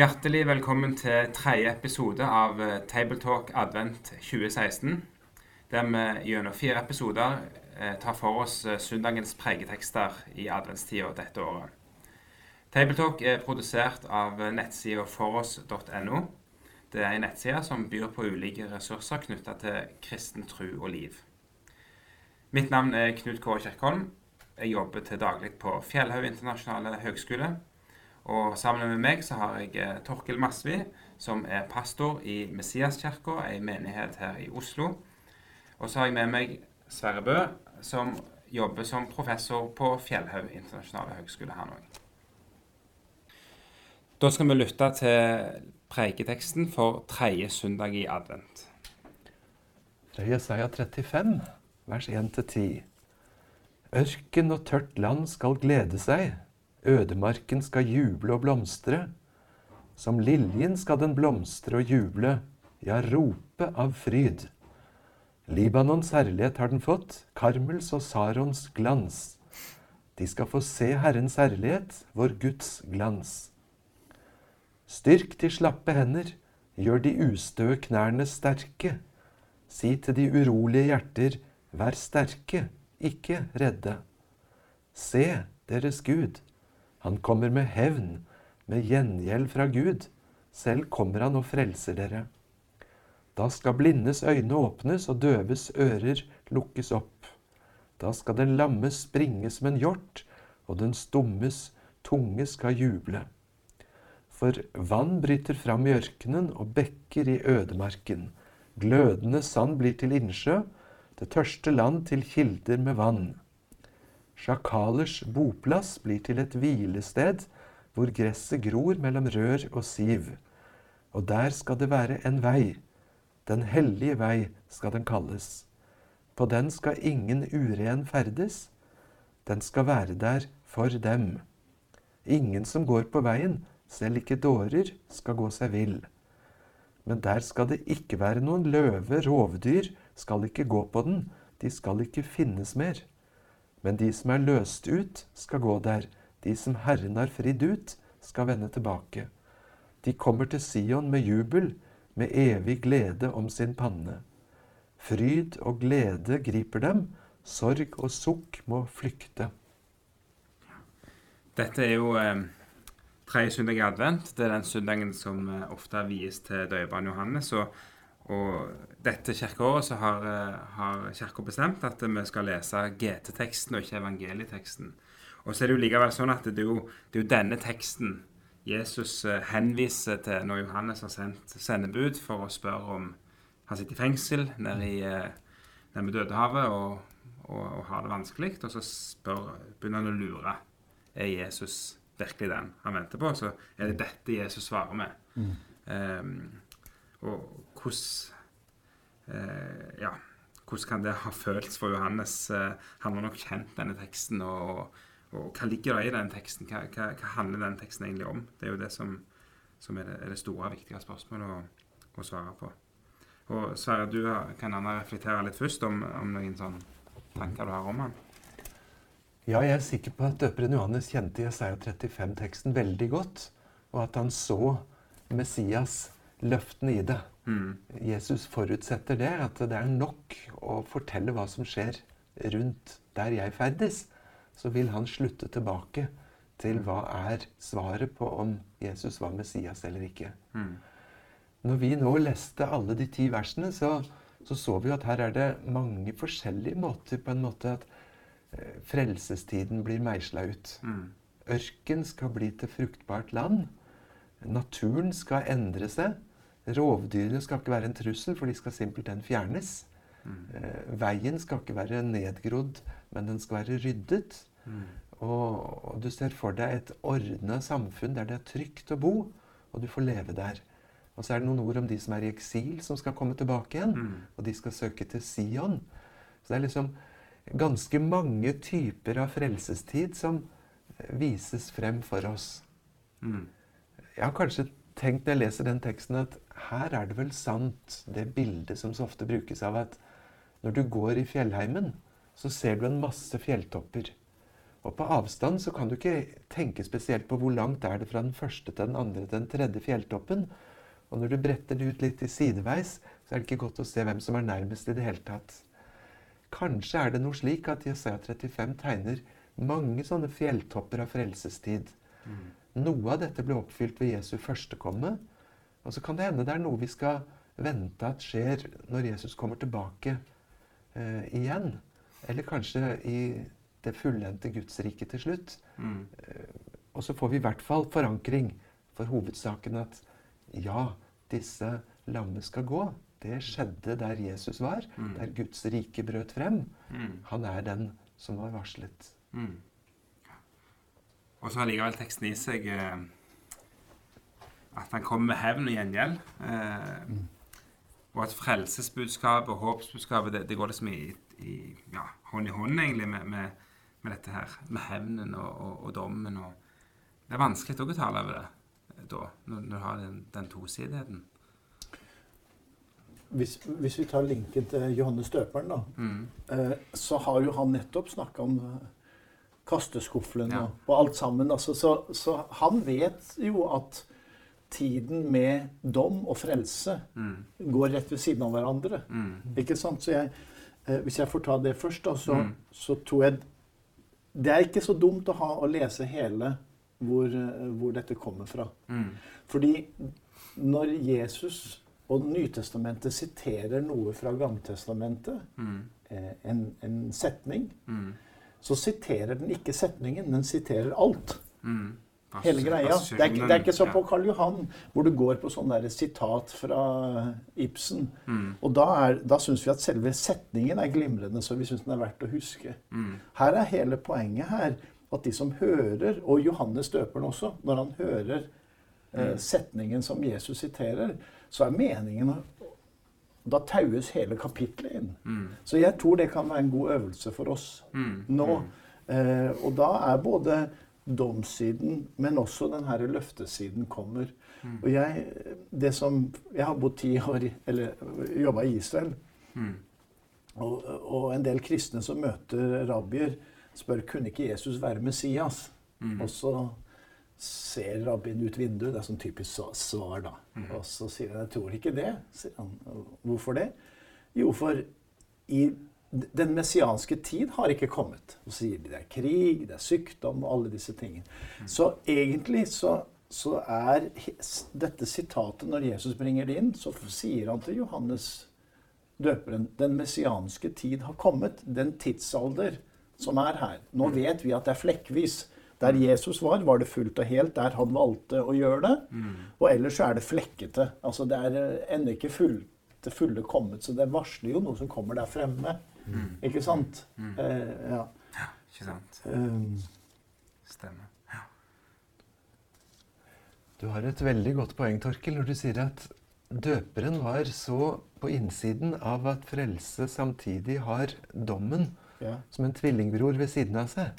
Hjertelig velkommen til tredje episode av eh, Tabletalk Advent 2016. Der vi gjennom fire episoder eh, tar for oss eh, søndagens pregetekster i adventstida dette året. Tabletalk er produsert av nettsida foross.no. Det er en nettside som byr på ulike ressurser knytta til kristen tro og liv. Mitt navn er Knut Kåre Kjerkholm. Jeg jobber til daglig på Fjellhaug internasjonale høgskole og sammen med meg så har jeg eh, Torkel Masvi, som er pastor i Messiaskirka, ei menighet her i Oslo. Og så har jeg med meg Sverre Bø, som jobber som professor på Fjellhaug internasjonale høgskole her nå. Da skal vi lytte til preiketeksten for tredje søndag i advent. Fra Jesaja 35, vers 1-10. Ørken og tørt land skal glede seg Ødemarken skal juble og blomstre. Som liljen skal den blomstre og juble, ja, rope av fryd. Libanons herlighet har den fått, Karmels og Sarons glans. De skal få se Herrens herlighet, vår Guds glans. Styrk de slappe hender, gjør de ustøe knærne sterke. Si til de urolige hjerter, vær sterke, ikke redde. Se deres Gud, han kommer med hevn, med gjengjeld fra Gud. Selv kommer han og frelser dere. Da skal blindes øyne åpnes og døves ører lukkes opp. Da skal den lamme springe som en hjort, og den stummes tunge skal juble. For vann bryter fram i ørkenen og bekker i ødemarken. Glødende sand blir til innsjø, det tørste land til kilder med vann. Sjakalers boplass blir til et hvilested hvor gresset gror mellom rør og siv. Og der skal det være en vei. Den hellige vei skal den kalles. På den skal ingen uren ferdes. Den skal være der for dem. Ingen som går på veien, selv ikke dårer, skal gå seg vill. Men der skal det ikke være noen løve, rovdyr skal ikke gå på den, de skal ikke finnes mer. Men de som er løst ut, skal gå der. De som Herren har fridd ut, skal vende tilbake. De kommer til Sion med jubel, med evig glede om sin panne. Fryd og glede griper dem, sorg og sukk må flykte. Dette er jo eh, tredje søndag i advent. Det er den søndagen som eh, ofte vies til døperen Johannes. og og dette kirkeåret så har, eh, har Kirka bestemt at vi skal lese GT-teksten og ikke evangelieteksten. Og så er det jo likevel sånn at det er jo, det er jo denne teksten Jesus eh, henviser til når Johannes har sendt sendebud for å spørre om han sitter i fengsel nede, i, nede med Dødehavet og, og, og, har det vanskelig. Og så spør, begynner han å lure er Jesus virkelig den han venter på. Så er det dette Jesus svarer med. Mm. Um, og hvordan uh, Ja, hvordan kan det ha føltes for Johannes? Uh, han har nok kjent denne teksten. Og, og hva ligger det i den teksten? Hva, hva, hva, handler den teksten egentlig om? Det er jo det som, som er, det, er, det, store, viktige spørsmålet å, å svare på. Og Sverre, du kan gjerne reflektere litt først om, om noen sånne tanker du har om han. Ja, jeg er sikker på at døperen Johannes kjente Jesaja 35-teksten veldig godt, og at han så Messias løftene i det. Mm. Jesus forutsetter det, at det er nok å fortelle hva som skjer rundt der jeg ferdes. Så vil han slutte tilbake til hva er svaret på om Jesus var Messias eller ikke. Mm. Når vi nå leste alle de ti versene, så, så, så vi at her er det mange forskjellige måter på en måte at frelsestiden blir meisla ut. Mm. Ørken skal bli til fruktbart land. Naturen skal endre seg. Rovdyrene skal ikke være en trussel, for de skal simpelthen fjernes. Mm. Eh, veien skal ikke være nedgrodd, men den skal være ryddet. Mm. Og, og, du ser for deg et ordna samfunn der det er trygt å bo, og du får leve der. Og så er det noen ord om de som er i eksil, som skal komme tilbake igjen. Mm. Og de skal søke til Sion. Så det er liksom ganske mange typer av frelsestid som vises frem for oss. Mm. Jeg har kanskje tenkt når jeg leser den teksten, at her er det vel sant, det bildet som så ofte brukes av at Når du går i fjellheimen, så ser du en masse fjelltopper. Og på avstand så kan du ikke tenke spesielt på hvor langt er det fra den første til den andre til den tredje fjelltoppen. Og når du bretter det ut litt i sideveis, så er det ikke godt å se hvem som er nærmest i det hele tatt. Kanskje er det noe slik at Jesaja 35 tegner mange sånne fjelltopper av frelsestid. Mm. Noe av dette ble oppfylt ved Jesu førstekomme. Og så kan det hende det er noe vi skal vente at skjer når Jesus kommer tilbake eh, igjen. Eller kanskje i det fullendte Guds rike til slutt. Mm. Eh, og så får vi i hvert fall forankring for hovedsaken at ja, disse lamme skal gå. Det skjedde der Jesus var, mm. der Guds rike brøt frem. Mm. Han er den som var varslet. Mm. Og så har likevel teksten i seg eh, at han kommer med hevn og gjengjeld. Eh, mm. og at frelsesbudskapet og håpsbudskapet det, det går liksom i, i ja, hånd i hånd egentlig med, med med dette her, med hevnen og, og, og, dommen. Og det er vanskelig å tale over det da, når, når du har den, den tosidigheten. Hvis, hvis, vi tar linken til Johannes døperen, da, mm. eh, så har jo han nettopp snakka om eh, kasteskuffelen ja. og, alt sammen. Altså, så, så, han vet jo at tiden med dom og frelse mm. går rett ved siden av hverandre. Mm. Ikke sant? Så jeg, eh, hvis jeg får ta det først, da, så, mm. så tror jeg det er ikke så dumt å ha å lese hele hvor, hvor dette kommer fra. Mm. Fordi når Jesus og Nytestamentet siterer noe fra Gammeltestamentet, mm. eh, en, en, setning, mm. så siterer den ikke setningen, den siterer alt. Mm. Hele greia. Det er, det er, ikke som på Karl Johan, hvor du går på sånn sitat fra Ibsen. Mm. Og da, er, da syns vi at selve setningen er glimrende, så vi syns den er verdt å huske. Mm. Her er hele poenget her at de som hører, og Johannes døperen også, når han hører eh, mm. setningen som Jesus siterer, så er meningen Da taues hele kapitlet inn. Mm. Så jeg tror det kan være en god øvelse for oss mm. nå. Eh, og da er både domssiden, men også den her løftesiden kommer. Mm. Og jeg, det som, jeg har bodd ti år eller jobba i Israel. Mm. Og, og, en del kristne som møter rabbier, spør kunne ikke Jesus være Messias. Mm. Og så ser rabbien ut vinduet. Det er sånn typisk svar, da. Mm. Og så sier han jeg tror ikke det. Sier han, Hvorfor det? Jo, for i den messianske tid har ikke kommet. Og så sier de det er krig, det er sykdom og alle disse tingene. Så egentlig så, så er dette sitatet, når Jesus bringer det inn, så sier han til Johannes døperen den messianske tid har kommet. Den tidsalder som er her. Nå vet vi at det er flekkvis. Der Jesus var, var det fullt og helt der han valgte å gjøre det. Og ellers så er det flekkete. Altså det er eh, ennå ikke full, til fulle kommet. Så det varsler jo noe som kommer der fremme. Mm. Ikke sant? Mm. Eh, ja. ja. Ikke sant. Um, Stemmer. Ja. Du har et veldig godt poeng, Torkel, når du sier at døperen var så på innsiden av at frelse samtidig har dommen ja. som en tvillingbror ved siden av seg.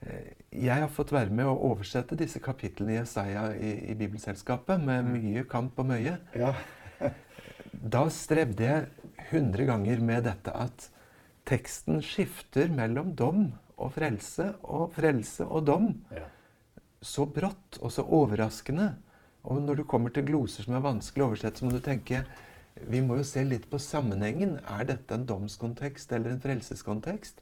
Eh, jeg har fått være med å oversette disse kapitlene i Jesaja i, i Bibelselskapet med mm. mye kamp og møye. Ja. da strevde jeg hundre ganger med dette at teksten skifter mellom dom og frelse og frelse og dom. Ja. Så brått og så overraskende. Og når du kommer til gloser som er vanskelig å oversette, så må du tenke vi må jo se litt på sammenhengen. Er dette en domskontekst eller en frelseskontekst?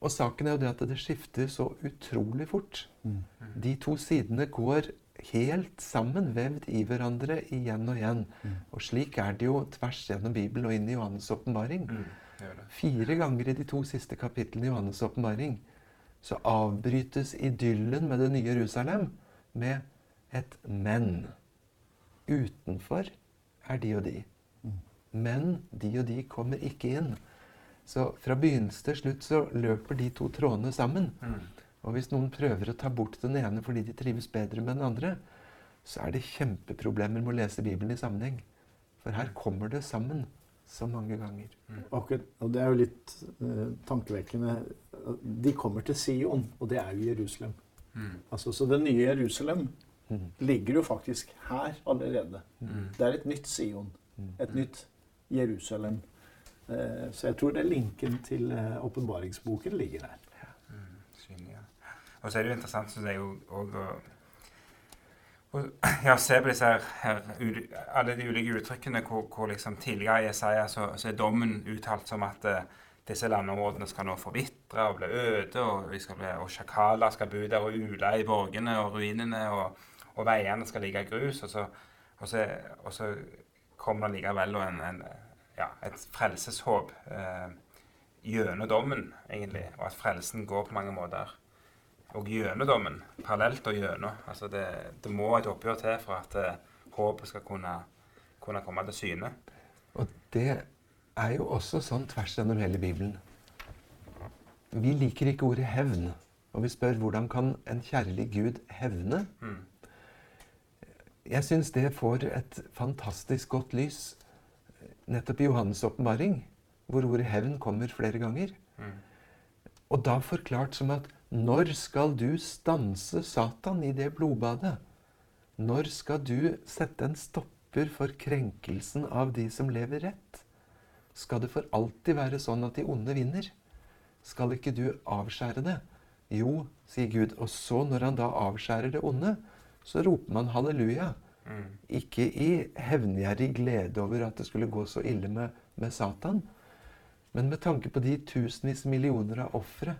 Og saken er jo det at det skifter så utrolig fort. Mm. De to sidene går helt sammen, vevd i hverandre igjen og igjen. Mm. Og slik er det jo tvers gjennom Bibelen og inn i Johannes' åpenbaring. Mm. Fire ganger i de to siste kapitlene i Johannes' åpenbaring så avbrytes idyllen med det nye Jerusalem med et 'men'. Utenfor er de og de. Men de og de kommer ikke inn. Så fra begynnelse til slutt så løper de to trådene sammen. Mm. Og hvis noen prøver å ta bort den ene fordi de trives bedre med den andre, så er det kjempeproblemer med å lese Bibelen i sammenheng. For her kommer det sammen så mange ganger. Mm. Akkurat, og det er jo litt uh, tankevekkende. De kommer til Sion, og det er jo Jerusalem. Mm. Altså, så det nye Jerusalem mm. ligger jo faktisk her allerede. Mm. Det er et nytt Sion. Mm. Et nytt Jerusalem. Eh, så jeg tror det er linken til eh, åpenbaringsboken ligger der. Synlig, ja. Og så er det jo interessant, syns jeg, å ja, se på disse her, alle de ulike uttrykkene hvor, hvor liksom tidligere i Jesaja så, så er dommen uttalt som at uh, disse landområdene skal nå forvitre og bli øde, og, bli, og sjakaler skal bo der og ule i borgene og ruinene, og, og veiene skal ligge i grus. Og så, og så, og så kommer det likevel en, en, ja, et frelseshåp eh, gjennom dommen, egentlig, og at frelsen går på mange måter og gjennom dommen, parallelt og gjennom. Altså det, det må et oppgjør til for at eh, håpet skal kunne, kunne komme til syne. Og det er jo også sånn tvers gjennom hele Bibelen. Vi liker ikke ordet hevn. Og vi spør hvordan kan en kjærlig Gud hevne? Mm. Jeg syns det får et fantastisk godt lys nettopp i Johannes' åpenbaring, hvor ordet hevn kommer flere ganger. Mm. Og da forklart som at når skal du stanse Satan i det blodbadet? Når skal du sette en stopper for krenkelsen av de som lever rett? Skal det for alltid være sånn at de onde vinner? Skal ikke du avskjære det? Jo, sier Gud. Og så, når han da avskjærer det onde, så roper man halleluja. Ikke i hevngjerrig glede over at det skulle gå så ille med, med Satan, men med tanke på de tusenvis millioner av ofre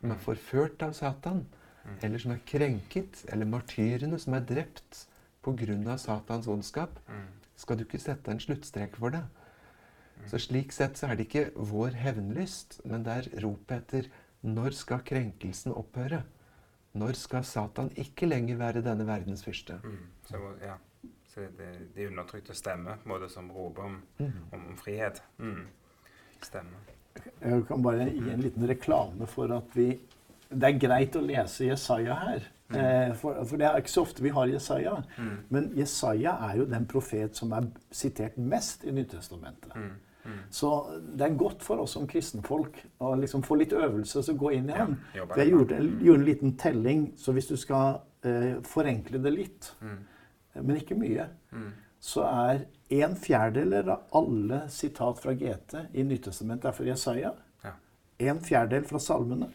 som er forført av Satan, eller som er krenket, eller martyrene som er drept pga. Satans ondskap, skal du ikke sette en sluttstrek for det. Så slik sett så er det ikke vår hevnlyst, men det er ropet etter når skal krenkelsen opphøre? Når skal Satan ikke lenger være denne verdens fyrste? Mm. Så, ja. Det, de undertrykte stemmer måte som roper om, Mm. om, om frihet. Mm. Stemmer. Jeg kan bare gi en liten reklame for at vi Det er greit å lese Jesaja her. Eh, for, for det er ikke så ofte vi har Jesaja. Mm. Men Jesaja er jo den profet som er sitert mest i Nyttestamentet. Mm. Mm. Så det er godt for oss som kristenfolk å liksom få litt øvelse og gå inn i ham. Ja, jeg gjorde, gjorde en liten telling, så hvis du skal eh, forenkle det litt, Mm. Men ikke mye, Mm. så er en fjerdedel av alle sitat fra GT i Nyttestamentet er fra Jesaja. Ja. En fjerdedel fra salmene.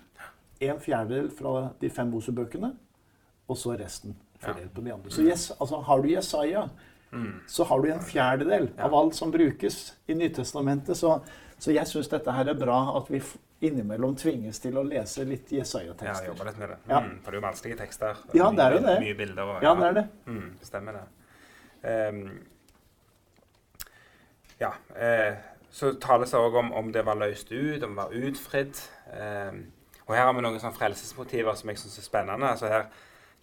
En fjerdedel fra de fem Mosebøkene. Og så resten fordelt på de andre. Så yes, altså, har du Jesaja, Mm. så har du en fjerdedel av alt som brukes i Nytestamentet. Så, så jeg syns dette her er bra at vi innimellom tvinges til å lese litt Ja, Jesaja-tekster. jobber litt med det. Ja. Mm. For det er jo vanskelige tekster. Ja, det er jo det. Mye bilder. Og, Ja, det er det. Mm, stemmer det. Um, ja. Eh, så tales det òg om om det var løst ut, om det var utfridd. Um, og her har vi noen sånne frelsesmotiver som jeg syns er spennende. Altså her,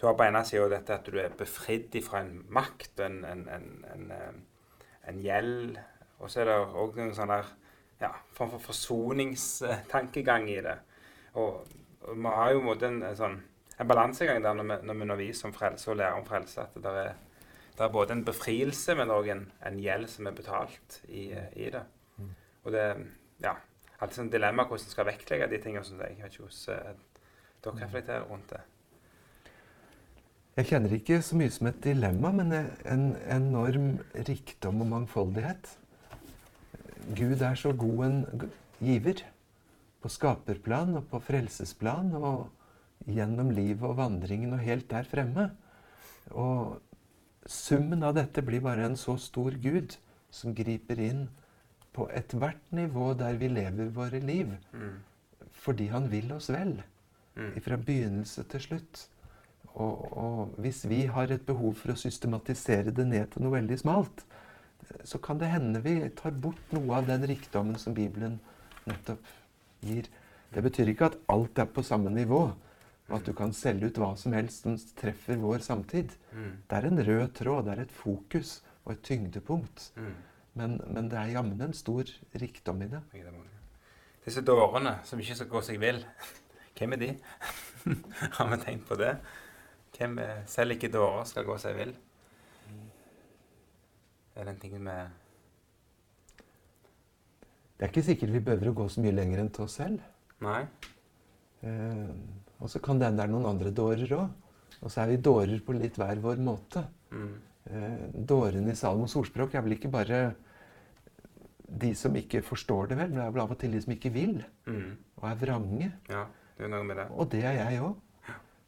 du har på ene sida dette at du er befridd fra en makt, en, en, en, en, eh, en gjeld. Og så er det òg en sånn der ja, form for forsoningstankegang i det. Og, og vi har jo en en, sånn en balansegang der når vi, når vi underviser om frelse og lærer om frelse, at det er, det er både en befrielse, men òg en, en gjeld som er betalt i, i det. Og det ja, alltid sånn dilemma hvordan en skal vektlegge de tingene. Sånn, jeg vet ikke hvordan eh, dere reflekterer rundt det. Jeg kjenner ikke så mye som et dilemma, men en enorm rikdom og mangfoldighet. Gud er så god en giver. På skaperplan og på frelsesplan og gjennom livet og vandringen og helt der fremme. Og summen av dette blir bare en så stor Gud som griper inn på ethvert nivå der vi lever våre liv. Mm. Fordi han vil oss vel. Mm. Fra begynnelse til slutt. Og, og hvis vi har et behov for å systematisere det ned til noe veldig smalt, så kan det hende vi tar bort noe av den rikdommen som Bibelen nettopp gir. Det betyr ikke at alt er på samme nivå, og at du kan selge ut hva som helst som treffer vår samtid. Mm. Det er en rød tråd, det er et fokus og et tyngdepunkt. Mm. Men, men det er jammen en stor rikdom i det. Disse dårene som ikke skal gå seg vill, hvem er de? Har vi tenkt på det? Hvem er, selv ikke dårer skal gå seg vill? Er det en ting med Det er ikke sikkert vi behøver å gå så mye lenger enn til oss selv. Nei? Eh, og så kan det hende det er noen andre dårer òg. Og så er vi dårer på litt hver vår måte. Mm. Eh, dårene i Salomos ordspråk er vel ikke bare de som ikke forstår det vel, men det er vel av og til de som ikke vil, Mm. og er vrange. Ja, det er noe med det. Og det er jeg òg.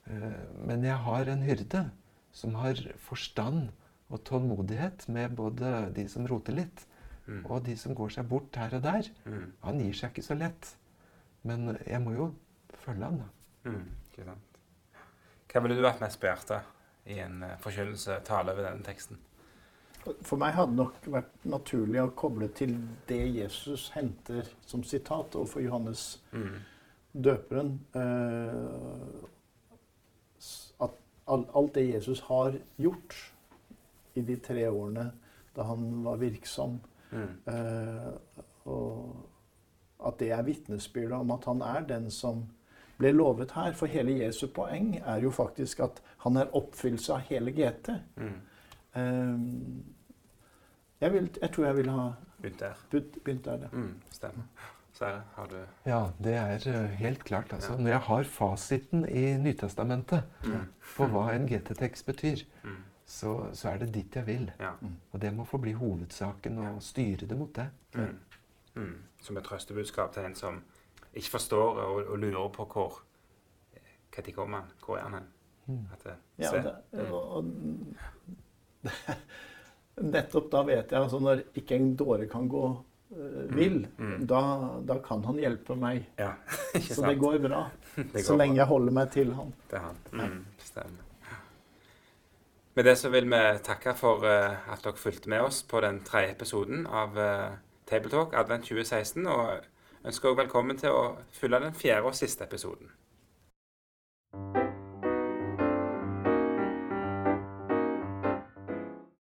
Men jeg har en hyrde som har forstand og tålmodighet med både de som roter litt, Mm. og de som går seg bort her og der. Mm. Han gir seg ikke så lett. Men jeg må jo følge han, da. Mm. Ikke sant. Hva ville du vært mest på hjertet i en uh, forkynnelse, tale over denne teksten? For meg hadde det nok vært naturlig å koble til det Jesus henter som sitat overfor Johannes Mm. døperen. Eh, alt det Jesus har gjort i de tre årene da han var virksom, Mm. eh, og at det er vitnesbyrdet om at han er den som ble lovet her. For hele Jesu poeng er jo faktisk at han er oppfyllelse av hele GT. Mm. Eh, jeg, vil, jeg tror jeg vil ha Begynt der. begynt der. ja. Mm. Stemmer. Sverre, har du Ja, det er eh, helt klart. altså. Når jeg har fasiten i Nytestamentet Mm. på hva en GT-tekst betyr, Mm. så, så er det dit jeg vil. Ja. Og det må få bli hovedsaken og styre det mot det. Mm. Mm. Som et trøstebudskap til en som ikke forstår og, og lurer på hvor Når kommer han? Hvor er han hen? Mm. Ja, det, Mm. og, nettopp da vet jeg altså Når ikke en dåre kan gå eh, vill, Mm. da, da kan han hjelpe meg. Ja, Så det går bra. Det så lenge bra. jeg holder meg til han. Det er han. Mm. Med det så vil vi takke for eh, at dere fulgte med oss på den tredje episoden av uh, Tabletalk Advent 2016, og ønsker også velkommen til å følge den fjerde og siste episoden.